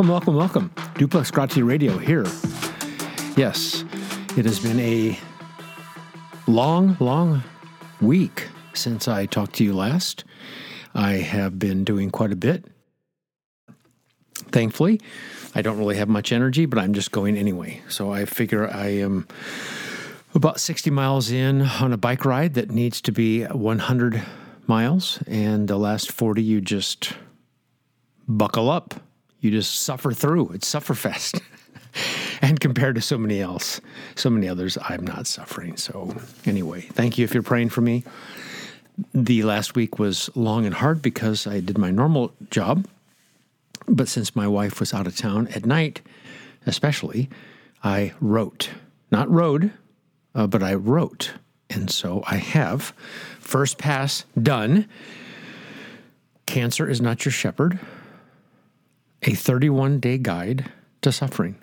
Welcome, welcome, welcome. Duplex Gratia Radio here. Yes, it has been a long, long week since I talked to you last. I have been doing quite a bit. Thankfully, I don't really have much energy, but I'm just going anyway. So I figure I am about 60 miles in on a bike ride that needs to be 100 miles, and the last 40 you just buckle up. You just suffer through. It's sufferfest. and compared to so many else, so many others, I'm not suffering. So anyway, thank you if you're praying for me. The last week was long and hard because I did my normal job, but since my wife was out of town at night, especially, I wrote, not rode, uh, but I wrote. And so I have first pass done. Cancer is not your shepherd. A 31 day guide to suffering.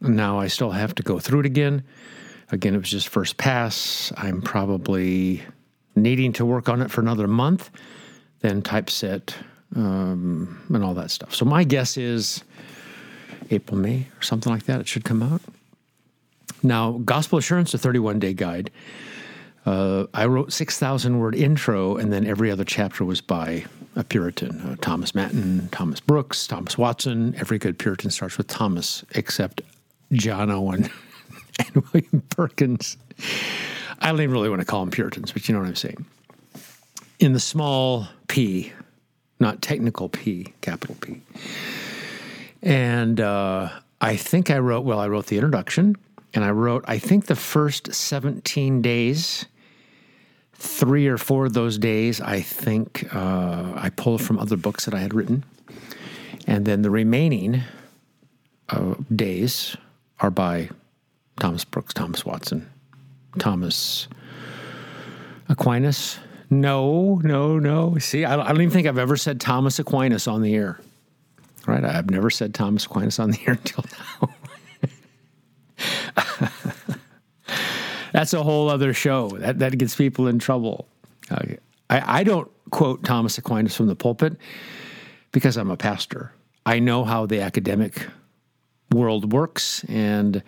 Now I still have to go through it again. Again, it was just first pass. I'm probably needing to work on it for another month, then typeset um, and all that stuff. So my guess is April, May, or something like that. It should come out. Now, Gospel Assurance, a 31 day guide. Uh, I wrote 6,000 word intro, and then every other chapter was by a Puritan uh, Thomas Manton, Thomas Brooks, Thomas Watson. Every good Puritan starts with Thomas, except John Owen and William Perkins. I don't even really want to call them Puritans, but you know what I'm saying. In the small p, not technical p, capital P. And uh, I think I wrote, well, I wrote the introduction and I wrote, I think the first 17 days, three or four of those days, I think uh, I pulled from other books that I had written. And then the remaining uh, days are by Thomas Brooks, Thomas Watson, Thomas Aquinas. No, no, no. See, I don't even think I've ever said Thomas Aquinas on the air. Right? I've never said Thomas Aquinas on the air until now. That's a whole other show. That that gets people in trouble. I, I don't quote Thomas Aquinas from the pulpit because I'm a pastor. I know how the academic world works, and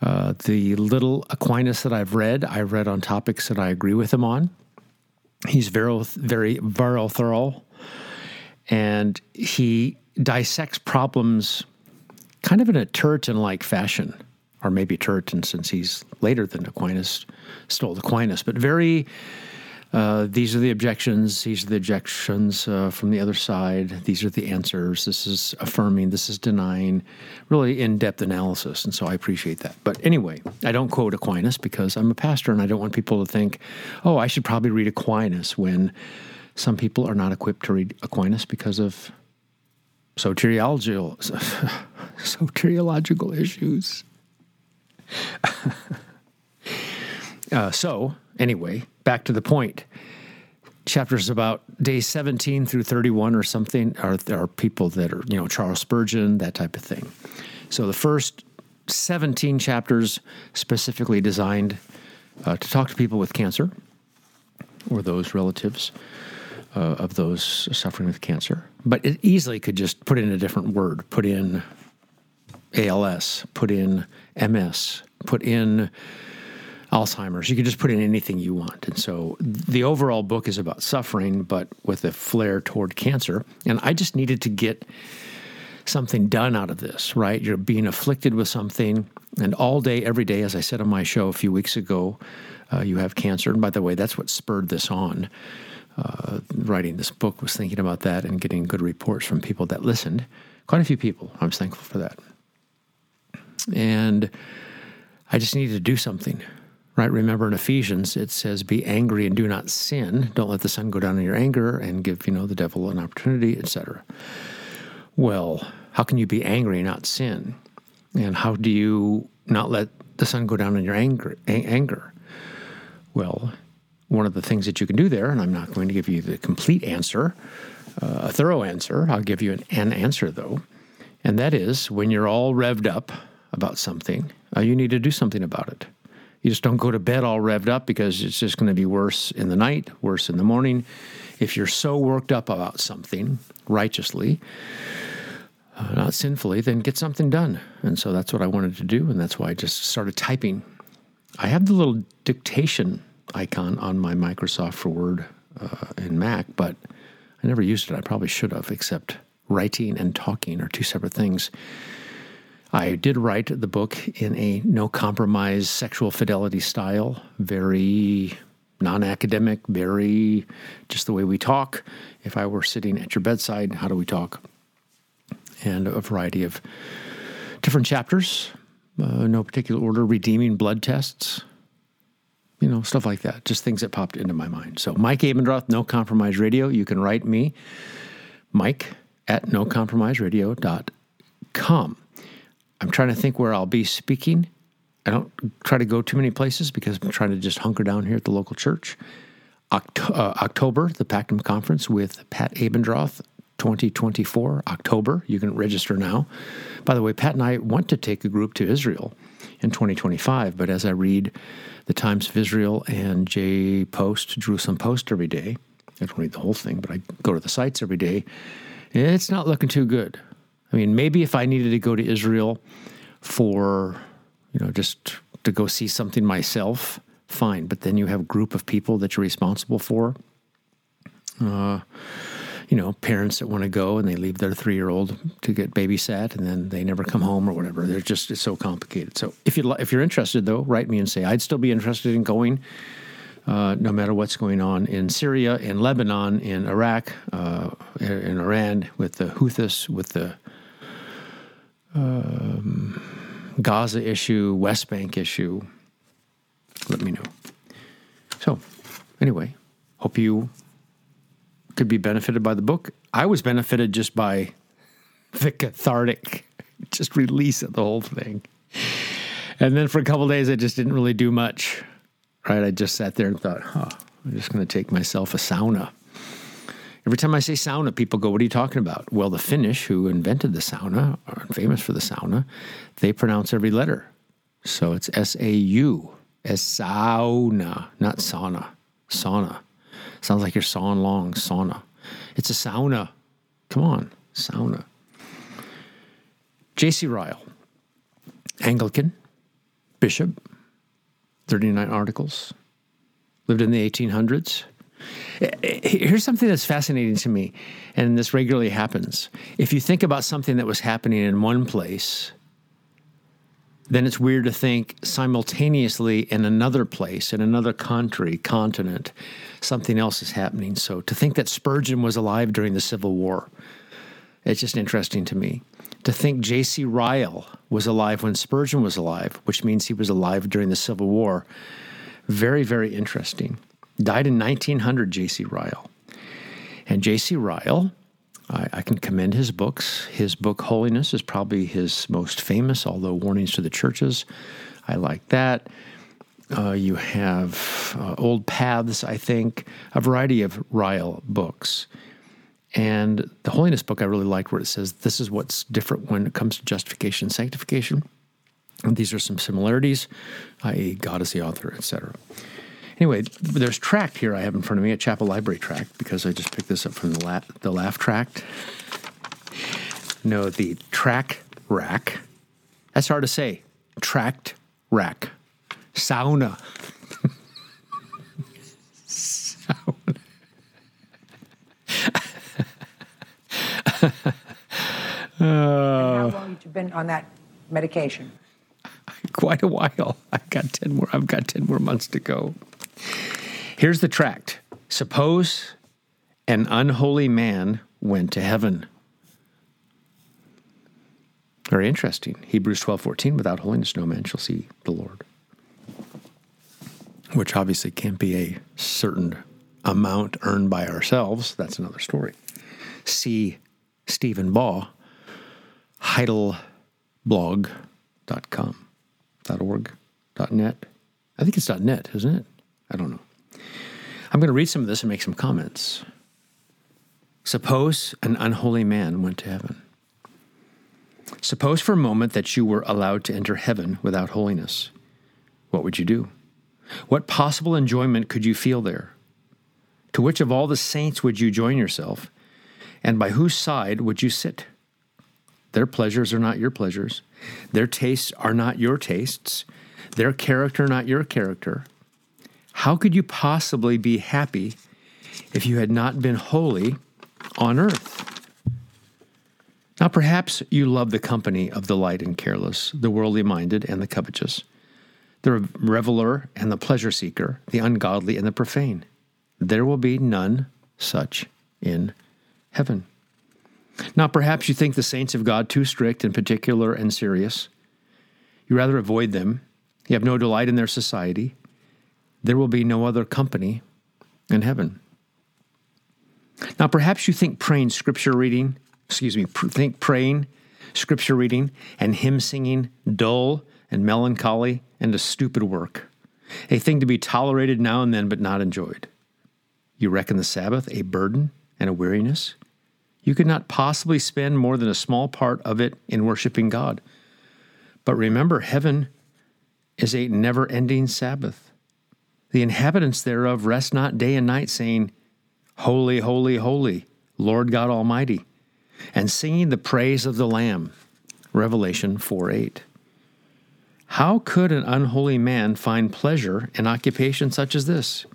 uh, the little Aquinas that I've read, I've read on topics that I agree with him on. He's very, very, very thorough, and he dissects problems kind of in a Turretin-like fashion or maybe Turretin, since he's later than Aquinas, stole Aquinas, but very. Uh, these are the objections. These are the objections uh, from the other side. These are the answers. This is affirming. This is denying. Really in depth analysis. And so I appreciate that. But anyway, I don't quote Aquinas because I'm a pastor and I don't want people to think, oh, I should probably read Aquinas when some people are not equipped to read Aquinas because of soteriological, soteriological issues. uh, so, anyway, back to the point. Chapters about days 17 through 31 or something are, are people that are, you know, Charles Spurgeon, that type of thing. So the first 17 chapters specifically designed uh, to talk to people with cancer or those relatives uh, of those suffering with cancer. But it easily could just put in a different word, put in ALS, put in MS, put in Alzheimer's. You can just put in anything you want. And so the overall book is about suffering, but with a flair toward cancer. And I just needed to get something done out of this, right? You're being afflicted with something, and all day, every day, as I said on my show a few weeks ago, uh, you have cancer. And by the way, that's what spurred this on. Uh, writing this book was thinking about that and getting good reports from people that listened. Quite a few people. I was thankful for that. And I just needed to do something, right? Remember in Ephesians, it says, Be angry and do not sin. Don't let the sun go down in your anger and give, you know, the devil an opportunity, etc. Well, how can you be angry and not sin? And how do you not let the sun go down in your anger? anger? Well, one of the things that you can do there, and I'm not going to give you the complete answer, uh, a thorough answer. I'll give you an, an answer though, and that is when you're all revved up about something, uh, you need to do something about it. You just don't go to bed all revved up because it's just going to be worse in the night, worse in the morning. If you're so worked up about something righteously, uh, not sinfully, then get something done. And so that's what I wanted to do. And that's why I just started typing. I have the little dictation icon on my Microsoft for Word uh, in Mac, but I never used it. I probably should have, except writing and talking are two separate things. I did write the book in a no compromise sexual fidelity style, very non academic, very just the way we talk. If I were sitting at your bedside, how do we talk? And a variety of different chapters, uh, no particular order, redeeming blood tests, you know, stuff like that. Just things that popped into my mind. So, Mike Abendroth, No Compromise Radio. You can write me, Mike at nocompromiseradio.com. I'm trying to think where I'll be speaking. I don't try to go too many places because I'm trying to just hunker down here at the local church. Oct- uh, October, the Pactum Conference with Pat Abendroth, 2024, October. You can register now. By the way, Pat and I want to take a group to Israel in 2025, but as I read the Times of Israel and J Post, Jerusalem Post every day, I don't read the whole thing, but I go to the sites every day, it's not looking too good. I mean, maybe if I needed to go to Israel for, you know, just to go see something myself, fine. But then you have a group of people that you're responsible for. Uh, you know, parents that want to go and they leave their three year old to get babysat and then they never come home or whatever. They're just, it's so complicated. So if, you, if you're interested, though, write me and say, I'd still be interested in going. Uh, no matter what's going on in Syria, in Lebanon, in Iraq, uh, in Iran, with the Houthis, with the um, Gaza issue, West Bank issue, let me know. So, anyway, hope you could be benefited by the book. I was benefited just by the cathartic, just release of the whole thing. And then for a couple days, I just didn't really do much. Right? I just sat there and thought, huh, I'm just going to take myself a sauna. Every time I say sauna, people go, What are you talking about? Well, the Finnish, who invented the sauna, are famous for the sauna, they pronounce every letter. So it's S A U, as sauna, not sauna. Sauna. Sounds like you're sawing long, sauna. It's a sauna. Come on, sauna. J.C. Ryle, Anglican, bishop, 39 articles, lived in the 1800s. Here's something that's fascinating to me, and this regularly happens. If you think about something that was happening in one place, then it's weird to think simultaneously in another place, in another country, continent, something else is happening. So to think that Spurgeon was alive during the Civil War, it's just interesting to me. To think J.C. Ryle was alive when Spurgeon was alive, which means he was alive during the Civil War, very, very interesting. Died in 1900, J.C. Ryle. And J.C. Ryle, I, I, can commend his books. His book, Holiness, is probably his most famous, although Warnings to the Churches, I like that. Uh, you have uh, Old Paths, I think, a variety of Ryle books. And the Holiness book I really liked where it says this is what's different when it comes to justification and sanctification. And these are some similarities, i.e., God is the author, etc. Anyway, there's tract here I have in front of me, a chapel library tract, because I just picked this up from the, la- the Laugh tract. No, the track rack. That's hard to say. Tract rack. Sauna. Sauna. how long have you been on that medication? Quite a while. I've got ten more. I've got ten more months to go. Here's the tract. Suppose an unholy man went to heaven. Very interesting. Hebrews 12:14 without holiness no man shall see the Lord. Which obviously can't be a certain amount earned by ourselves. That's another story. See Stephen Baugh, heidelblog.com, .org, .net. I think it's .net, isn't it? I don't know. I'm going to read some of this and make some comments. Suppose an unholy man went to heaven. Suppose for a moment that you were allowed to enter heaven without holiness. what would you do? What possible enjoyment could you feel there? To which of all the saints would you join yourself? And by whose side would you sit? Their pleasures are not your pleasures. Their tastes are not your tastes. Their character not your character. How could you possibly be happy if you had not been holy on earth? Now, perhaps you love the company of the light and careless, the worldly minded and the covetous, the reveler and the pleasure seeker, the ungodly and the profane. There will be none such in heaven. Now, perhaps you think the saints of God too strict and particular and serious. You rather avoid them. You have no delight in their society. There will be no other company in heaven. Now, perhaps you think praying scripture reading, excuse me, think praying, scripture reading, and hymn singing dull and melancholy and a stupid work, a thing to be tolerated now and then but not enjoyed. You reckon the Sabbath a burden and a weariness? You could not possibly spend more than a small part of it in worshiping God. But remember, heaven is a never ending Sabbath. The inhabitants thereof rest not day and night, saying, Holy, holy, holy, Lord God Almighty, and singing the praise of the Lamb. Revelation 4 8. How could an unholy man find pleasure in occupation such as this?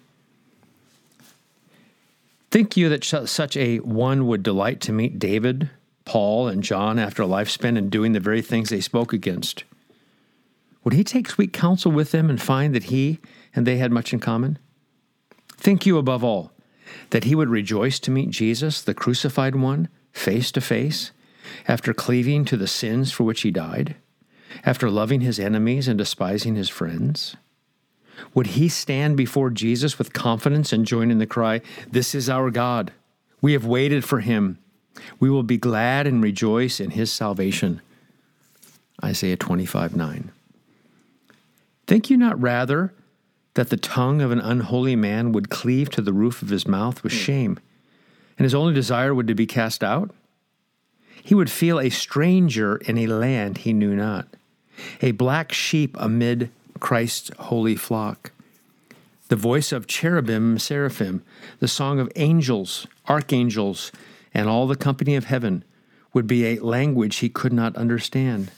Think you that such a one would delight to meet David, Paul, and John after a life spent in doing the very things they spoke against? Would he take sweet counsel with them and find that he and they had much in common? Think you, above all, that he would rejoice to meet Jesus, the crucified one, face to face, after cleaving to the sins for which he died, after loving his enemies and despising his friends? Would he stand before Jesus with confidence and join in the cry, This is our God. We have waited for him. We will be glad and rejoice in his salvation. Isaiah 25 9. Think you not rather that the tongue of an unholy man would cleave to the roof of his mouth with hmm. shame, and his only desire would to be cast out? He would feel a stranger in a land he knew not, a black sheep amid Christ's holy flock. The voice of cherubim, seraphim, the song of angels, archangels, and all the company of heaven would be a language he could not understand.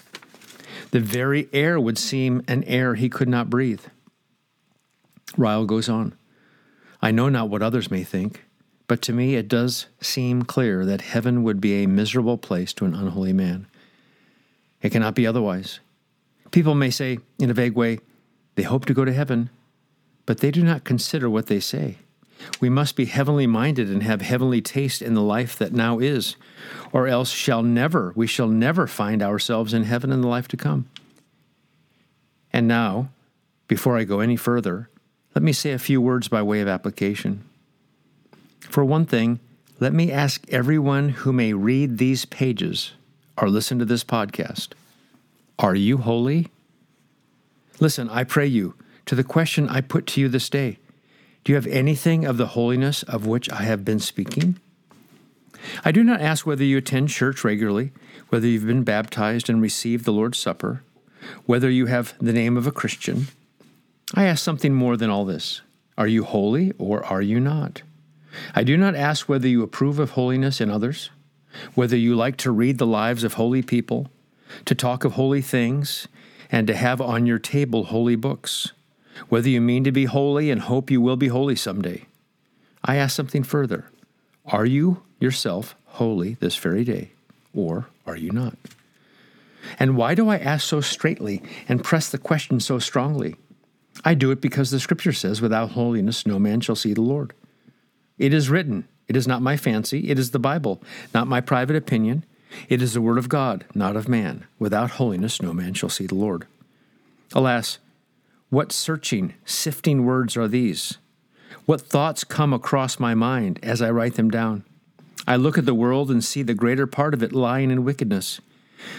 The very air would seem an air he could not breathe. Ryle goes on I know not what others may think, but to me it does seem clear that heaven would be a miserable place to an unholy man. It cannot be otherwise. People may say, in a vague way, they hope to go to heaven, but they do not consider what they say. We must be heavenly minded and have heavenly taste in the life that now is, or else shall never, we shall never find ourselves in heaven in the life to come. And now, before I go any further, let me say a few words by way of application. For one thing, let me ask everyone who may read these pages or listen to this podcast Are you holy? Listen, I pray you, to the question I put to you this day Do you have anything of the holiness of which I have been speaking? I do not ask whether you attend church regularly, whether you've been baptized and received the Lord's Supper, whether you have the name of a Christian. I ask something more than all this Are you holy or are you not? I do not ask whether you approve of holiness in others, whether you like to read the lives of holy people, to talk of holy things, and to have on your table holy books, whether you mean to be holy and hope you will be holy someday. I ask something further Are you yourself holy this very day, or are you not? And why do I ask so straightly and press the question so strongly? I do it because the Scripture says, Without holiness no man shall see the Lord. It is written. It is not my fancy. It is the Bible, not my private opinion. It is the word of God, not of man. Without holiness, no man shall see the Lord. Alas, what searching, sifting words are these? What thoughts come across my mind as I write them down? I look at the world and see the greater part of it lying in wickedness.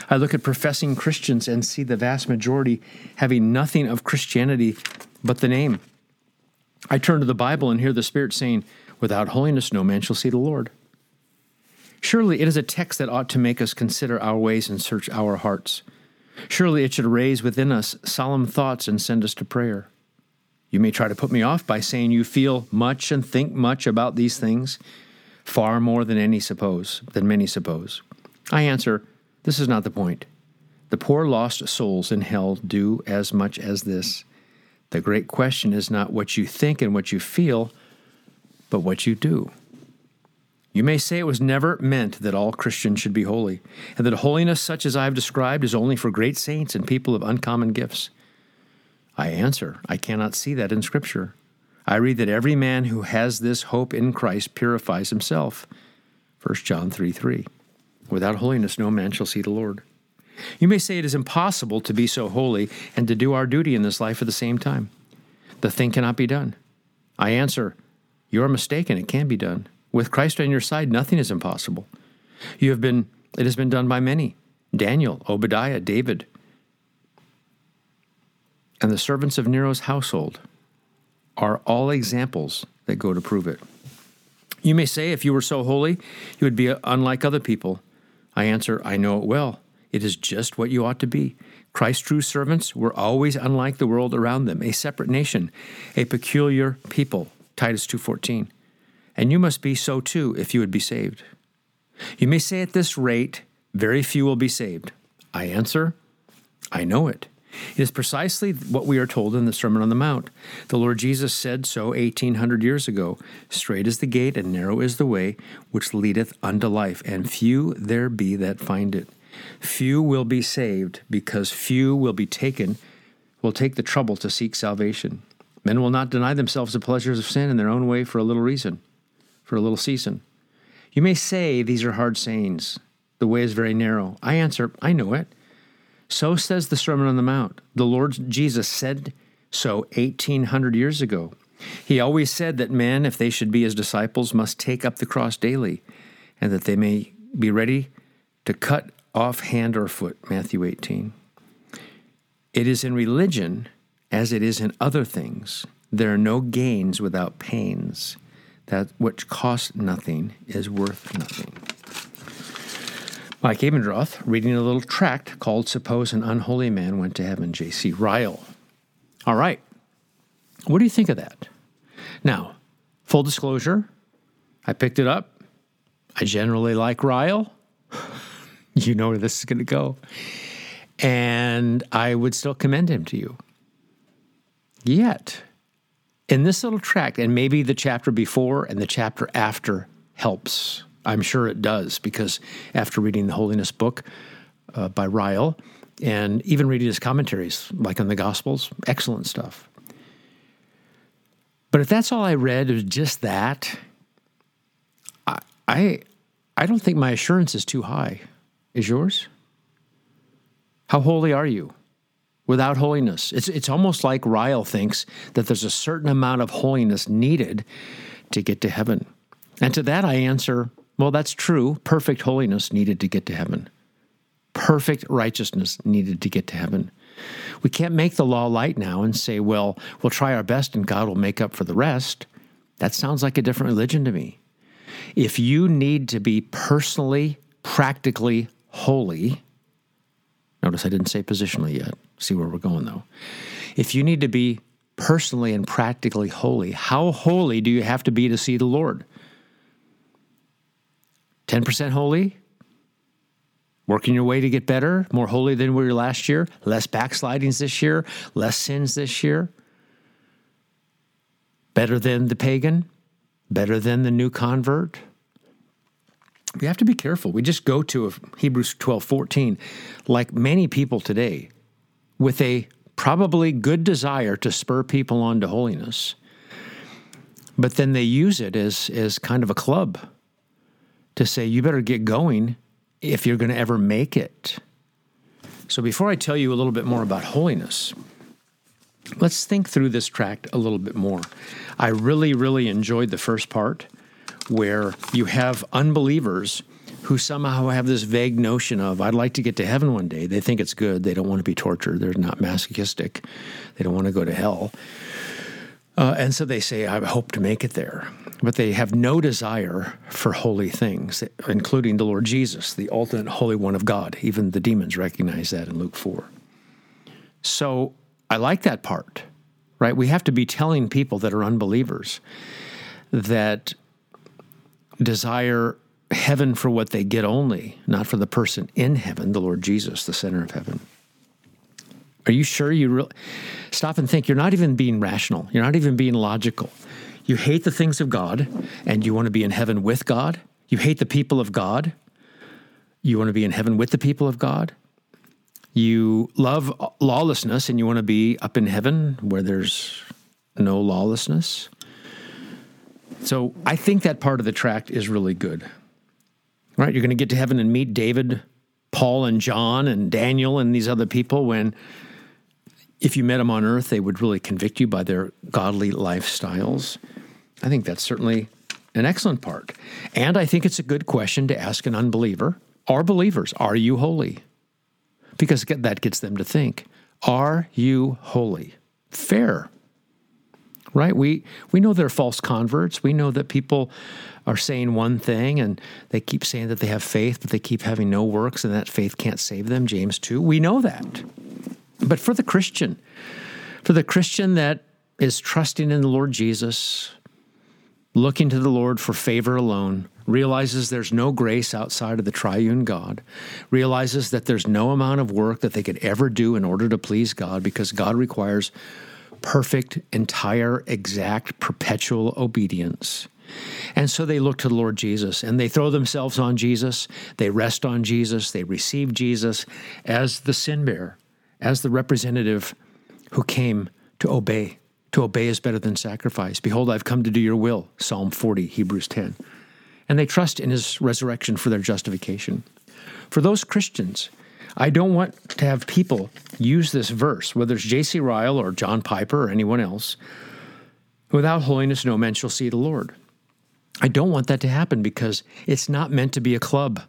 I look at professing Christians and see the vast majority having nothing of Christianity but the name. I turn to the Bible and hear the Spirit saying, Without holiness, no man shall see the Lord. Surely it is a text that ought to make us consider our ways and search our hearts. Surely it should raise within us solemn thoughts and send us to prayer. You may try to put me off by saying you feel much and think much about these things, far more than any suppose, than many suppose. I answer, this is not the point. The poor lost souls in hell do as much as this. The great question is not what you think and what you feel, but what you do. You may say it was never meant that all Christians should be holy, and that holiness such as I have described is only for great saints and people of uncommon gifts. I answer, I cannot see that in Scripture. I read that every man who has this hope in Christ purifies himself. 1 John 3 3. Without holiness, no man shall see the Lord. You may say it is impossible to be so holy and to do our duty in this life at the same time. The thing cannot be done. I answer, You are mistaken. It can be done. With Christ on your side, nothing is impossible. You have been, it has been done by many Daniel, Obadiah, David, and the servants of Nero's household are all examples that go to prove it. You may say, if you were so holy, you would be unlike other people. I answer, I know it well. It is just what you ought to be. Christ's true servants were always unlike the world around them, a separate nation, a peculiar people. Titus 2:14. And you must be so too if you would be saved. You may say at this rate, very few will be saved. I answer, I know it. It is precisely what we are told in the Sermon on the Mount. The Lord Jesus said so 1800 years ago Straight is the gate and narrow is the way which leadeth unto life, and few there be that find it. Few will be saved because few will be taken, will take the trouble to seek salvation. Men will not deny themselves the pleasures of sin in their own way for a little reason, for a little season. You may say these are hard sayings. The way is very narrow. I answer, I know it. So says the Sermon on the Mount. The Lord Jesus said so 1800 years ago. He always said that men, if they should be his disciples, must take up the cross daily, and that they may be ready to cut off hand or foot, Matthew 18. It is in religion as it is in other things. There are no gains without pains. That which costs nothing is worth nothing. Mike Abendroth reading a little tract called Suppose an Unholy Man Went to Heaven, J.C. Ryle. All right. What do you think of that? Now, full disclosure, I picked it up. I generally like Ryle. you know where this is going to go. And I would still commend him to you. Yet, in this little tract, and maybe the chapter before and the chapter after helps. I'm sure it does, because after reading the Holiness book uh, by Ryle, and even reading his commentaries, like on the Gospels, excellent stuff. But if that's all I read, is just that, I, I, I don't think my assurance is too high. Is yours? How holy are you? Without holiness, it's it's almost like Ryle thinks that there's a certain amount of holiness needed to get to heaven. And to that I answer, well, that's true. Perfect holiness needed to get to heaven. Perfect righteousness needed to get to heaven. We can't make the law light now and say, well, we'll try our best and God will make up for the rest. That sounds like a different religion to me. If you need to be personally, practically holy, notice I didn't say positionally yet. See where we're going though. If you need to be personally and practically holy, how holy do you have to be to see the Lord? 10% holy? Working your way to get better, more holy than we were last year, less backslidings this year, less sins this year, better than the pagan, better than the new convert. We have to be careful. We just go to Hebrews 12 14, like many people today, with a probably good desire to spur people on to holiness. But then they use it as, as kind of a club to say, you better get going if you're going to ever make it. So, before I tell you a little bit more about holiness, let's think through this tract a little bit more. I really, really enjoyed the first part where you have unbelievers who somehow have this vague notion of, I'd like to get to heaven one day. They think it's good. They don't want to be tortured. They're not masochistic. They don't want to go to hell. Uh, and so they say, I hope to make it there. but they have no desire for holy things, including the Lord Jesus, the ultimate Holy One of God. Even the demons recognize that in Luke 4. So I like that part, right? We have to be telling people that are unbelievers that desire heaven for what they get only, not for the person in heaven, the Lord Jesus, the center of heaven. Are you sure you really stop and think? You're not even being rational. You're not even being logical. You hate the things of God and you want to be in heaven with God. You hate the people of God. You want to be in heaven with the people of God. You love lawlessness and you want to be up in heaven where there's no lawlessness. So I think that part of the tract is really good. Right? You're going to get to heaven and meet David, Paul, and John, and Daniel, and these other people when if you met them on earth, they would really convict you by their godly lifestyles. I think that's certainly an excellent part. And I think it's a good question to ask an unbeliever or believers Are you holy? Because that gets them to think Are you holy? Fair. Right? We, we know they're false converts. We know that people are saying one thing and they keep saying that they have faith, but they keep having no works and that faith can't save them. James 2. We know that. But for the Christian, for the Christian that is trusting in the Lord Jesus, looking to the Lord for favor alone, realizes there's no grace outside of the triune God, realizes that there's no amount of work that they could ever do in order to please God because God requires perfect, entire, exact, perpetual obedience. And so they look to the Lord Jesus and they throw themselves on Jesus, they rest on Jesus, they receive Jesus as the sin bearer, as the representative who came to obey. To obey is better than sacrifice. Behold, I've come to do your will. Psalm 40, Hebrews 10. And they trust in his resurrection for their justification. For those Christians, I don't want to have people use this verse, whether it's J.C. Ryle or John Piper or anyone else, without holiness, no man shall see the Lord. I don't want that to happen because it's not meant to be a club.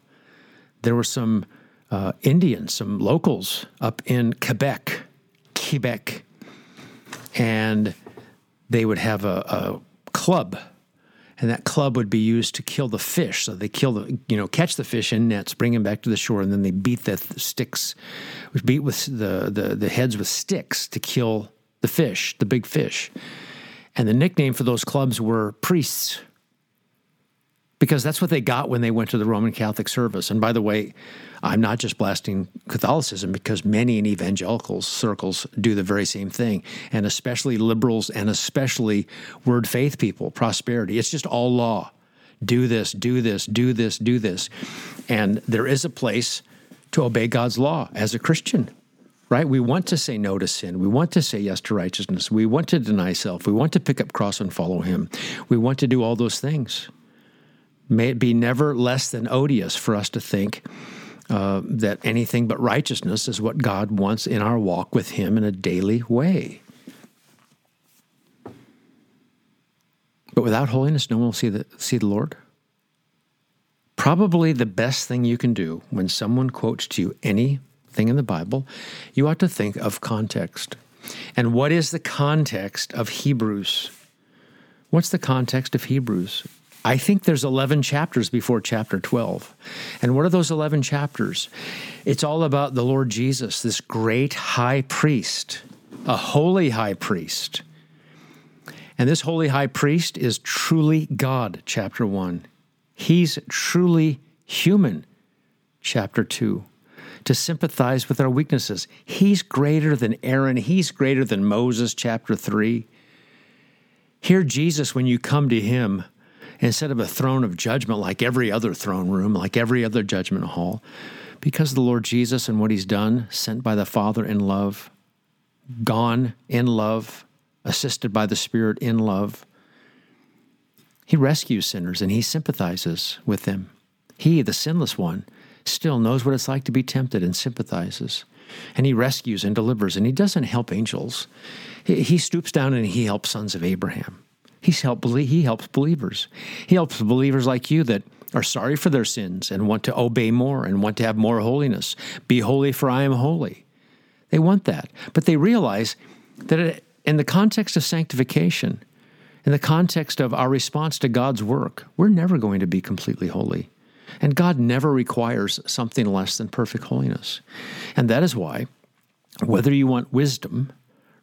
There were some uh, Indians, some locals up in Quebec, Quebec, and they would have a, a club and that club would be used to kill the fish. So they kill the, you know, catch the fish in nets, bring them back to the shore, and then they beat the sticks, beat with the, the, the heads with sticks to kill the fish, the big fish. And the nickname for those clubs were priests because that's what they got when they went to the Roman Catholic service. And by the way, I'm not just blasting Catholicism because many in evangelical circles do the very same thing, and especially liberals and especially word faith people, prosperity. It's just all law. Do this, do this, do this, do this. And there is a place to obey God's law as a Christian right? We want to say no to sin. We want to say yes to righteousness. We want to deny self. We want to pick up cross and follow him. We want to do all those things. May it be never less than odious for us to think uh, that anything but righteousness is what God wants in our walk with Him in a daily way. But without holiness, no one will see the, see the Lord. Probably the best thing you can do when someone quotes to you anything in the Bible, you ought to think of context. And what is the context of Hebrews? What's the context of Hebrews? I think there's 11 chapters before chapter 12. And what are those 11 chapters? It's all about the Lord Jesus, this great high priest, a holy high priest. And this holy high priest is truly God, chapter 1. He's truly human, chapter 2 to sympathize with our weaknesses. He's greater than Aaron. He's greater than Moses, chapter 3. Hear Jesus when you come to him instead of a throne of judgment like every other throne room, like every other judgment hall, because the Lord Jesus and what he's done, sent by the Father in love, gone in love, assisted by the Spirit in love. He rescues sinners and he sympathizes with them. He, the sinless one, still knows what it's like to be tempted and sympathizes. And he rescues and delivers, and he doesn't help angels. He, stoops down and he helps sons of Abraham. He's helped, he helps believers. He helps believers like you that are sorry for their sins and want to obey more and want to have more holiness. Be holy, for I am holy. They want that. But they realize that in the context of sanctification, in the context of our response to God's work, we're never going to be completely holy. And God never requires something less than perfect holiness. And that is why, whether you want wisdom,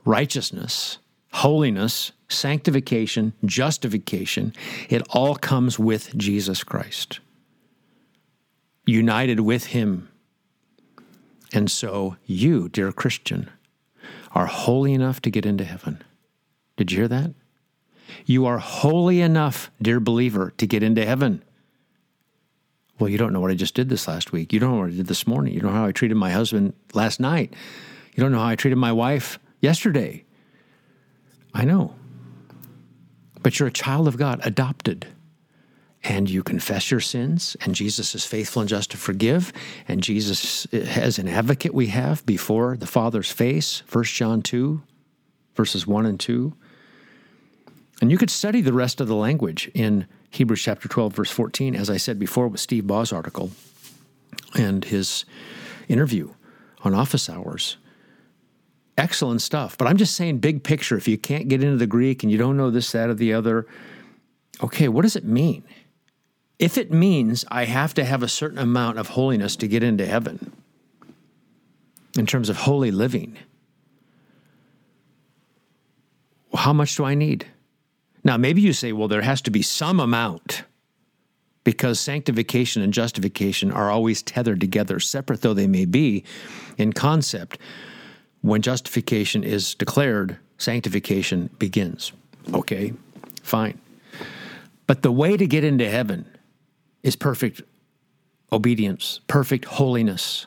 righteousness, holiness, sanctification, justification, it all comes with Jesus Christ, united with Him. And so, you, dear Christian, are holy enough to get into heaven. Did you hear that? You are holy enough, dear believer, to get into heaven. Well, you don't know what I just did this last week. You don't know what I did this morning. You don't know how I treated my husband last night. You don't know how I treated my wife yesterday. I know. But you're a child of God, adopted. And you confess your sins, and Jesus is faithful and just to forgive. And Jesus has an advocate we have before the Father's face, 1 John 2, verses 1 and 2. And you could study the rest of the language in Hebrews chapter 12, verse 14, as I said before with Steve Baugh's article and his interview on office hours. Excellent stuff. But I'm just saying, big picture, if you can't get into the Greek and you don't know this, that, or the other, okay, what does it mean? If it means I have to have a certain amount of holiness to get into heaven, in terms of holy living, how much do I need? Now, maybe you say, well, there has to be some amount because sanctification and justification are always tethered together, separate though they may be in concept. When justification is declared, sanctification begins. Okay, fine. But the way to get into heaven is perfect obedience, perfect holiness,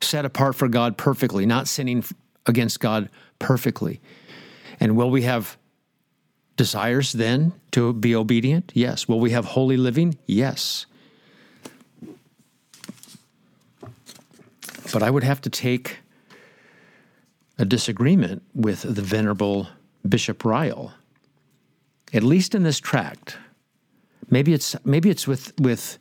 set apart for God perfectly, not sinning against God perfectly. And will we have desires then to be obedient? Yes. Will we have holy living? Yes. But I would have to take a disagreement with the Venerable Bishop Ryle, at least in this tract. Maybe it's maybe it's with with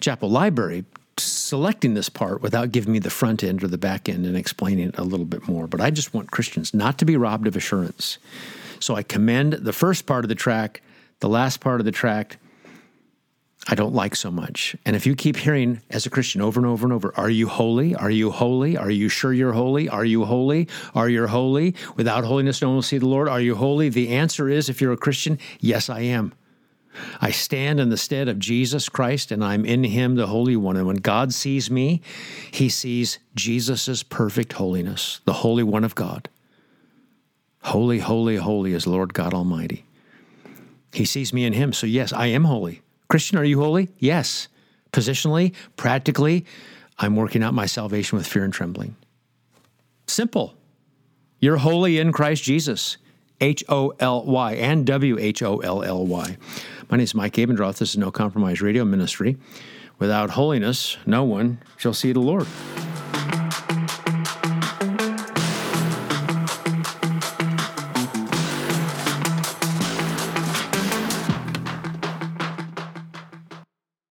Chapel Library selecting this part without giving me the front end or the back end and explaining it a little bit more. But I just want Christians not to be robbed of assurance. So I commend the first part of the track, the last part of the track. I don't like so much. And if you keep hearing as a Christian over and over and over, are you holy? Are you holy? Are you sure you're holy? Are you holy? Are you holy? Without holiness, no one will see the Lord. Are you holy? The answer is, if you're a Christian, yes, I am. I stand in the stead of Jesus Christ and I'm in him, the Holy One. And when God sees me, he sees Jesus' perfect holiness, the Holy One of God. Holy, holy, holy is Lord God Almighty. He sees me in him. So, yes, I am holy. Christian, are you holy? Yes. Positionally, practically, I'm working out my salvation with fear and trembling. Simple. You're holy in Christ Jesus. H O L Y and W H O L L Y. My name is Mike Abendroth. This is No Compromise Radio Ministry. Without holiness, no one shall see the Lord.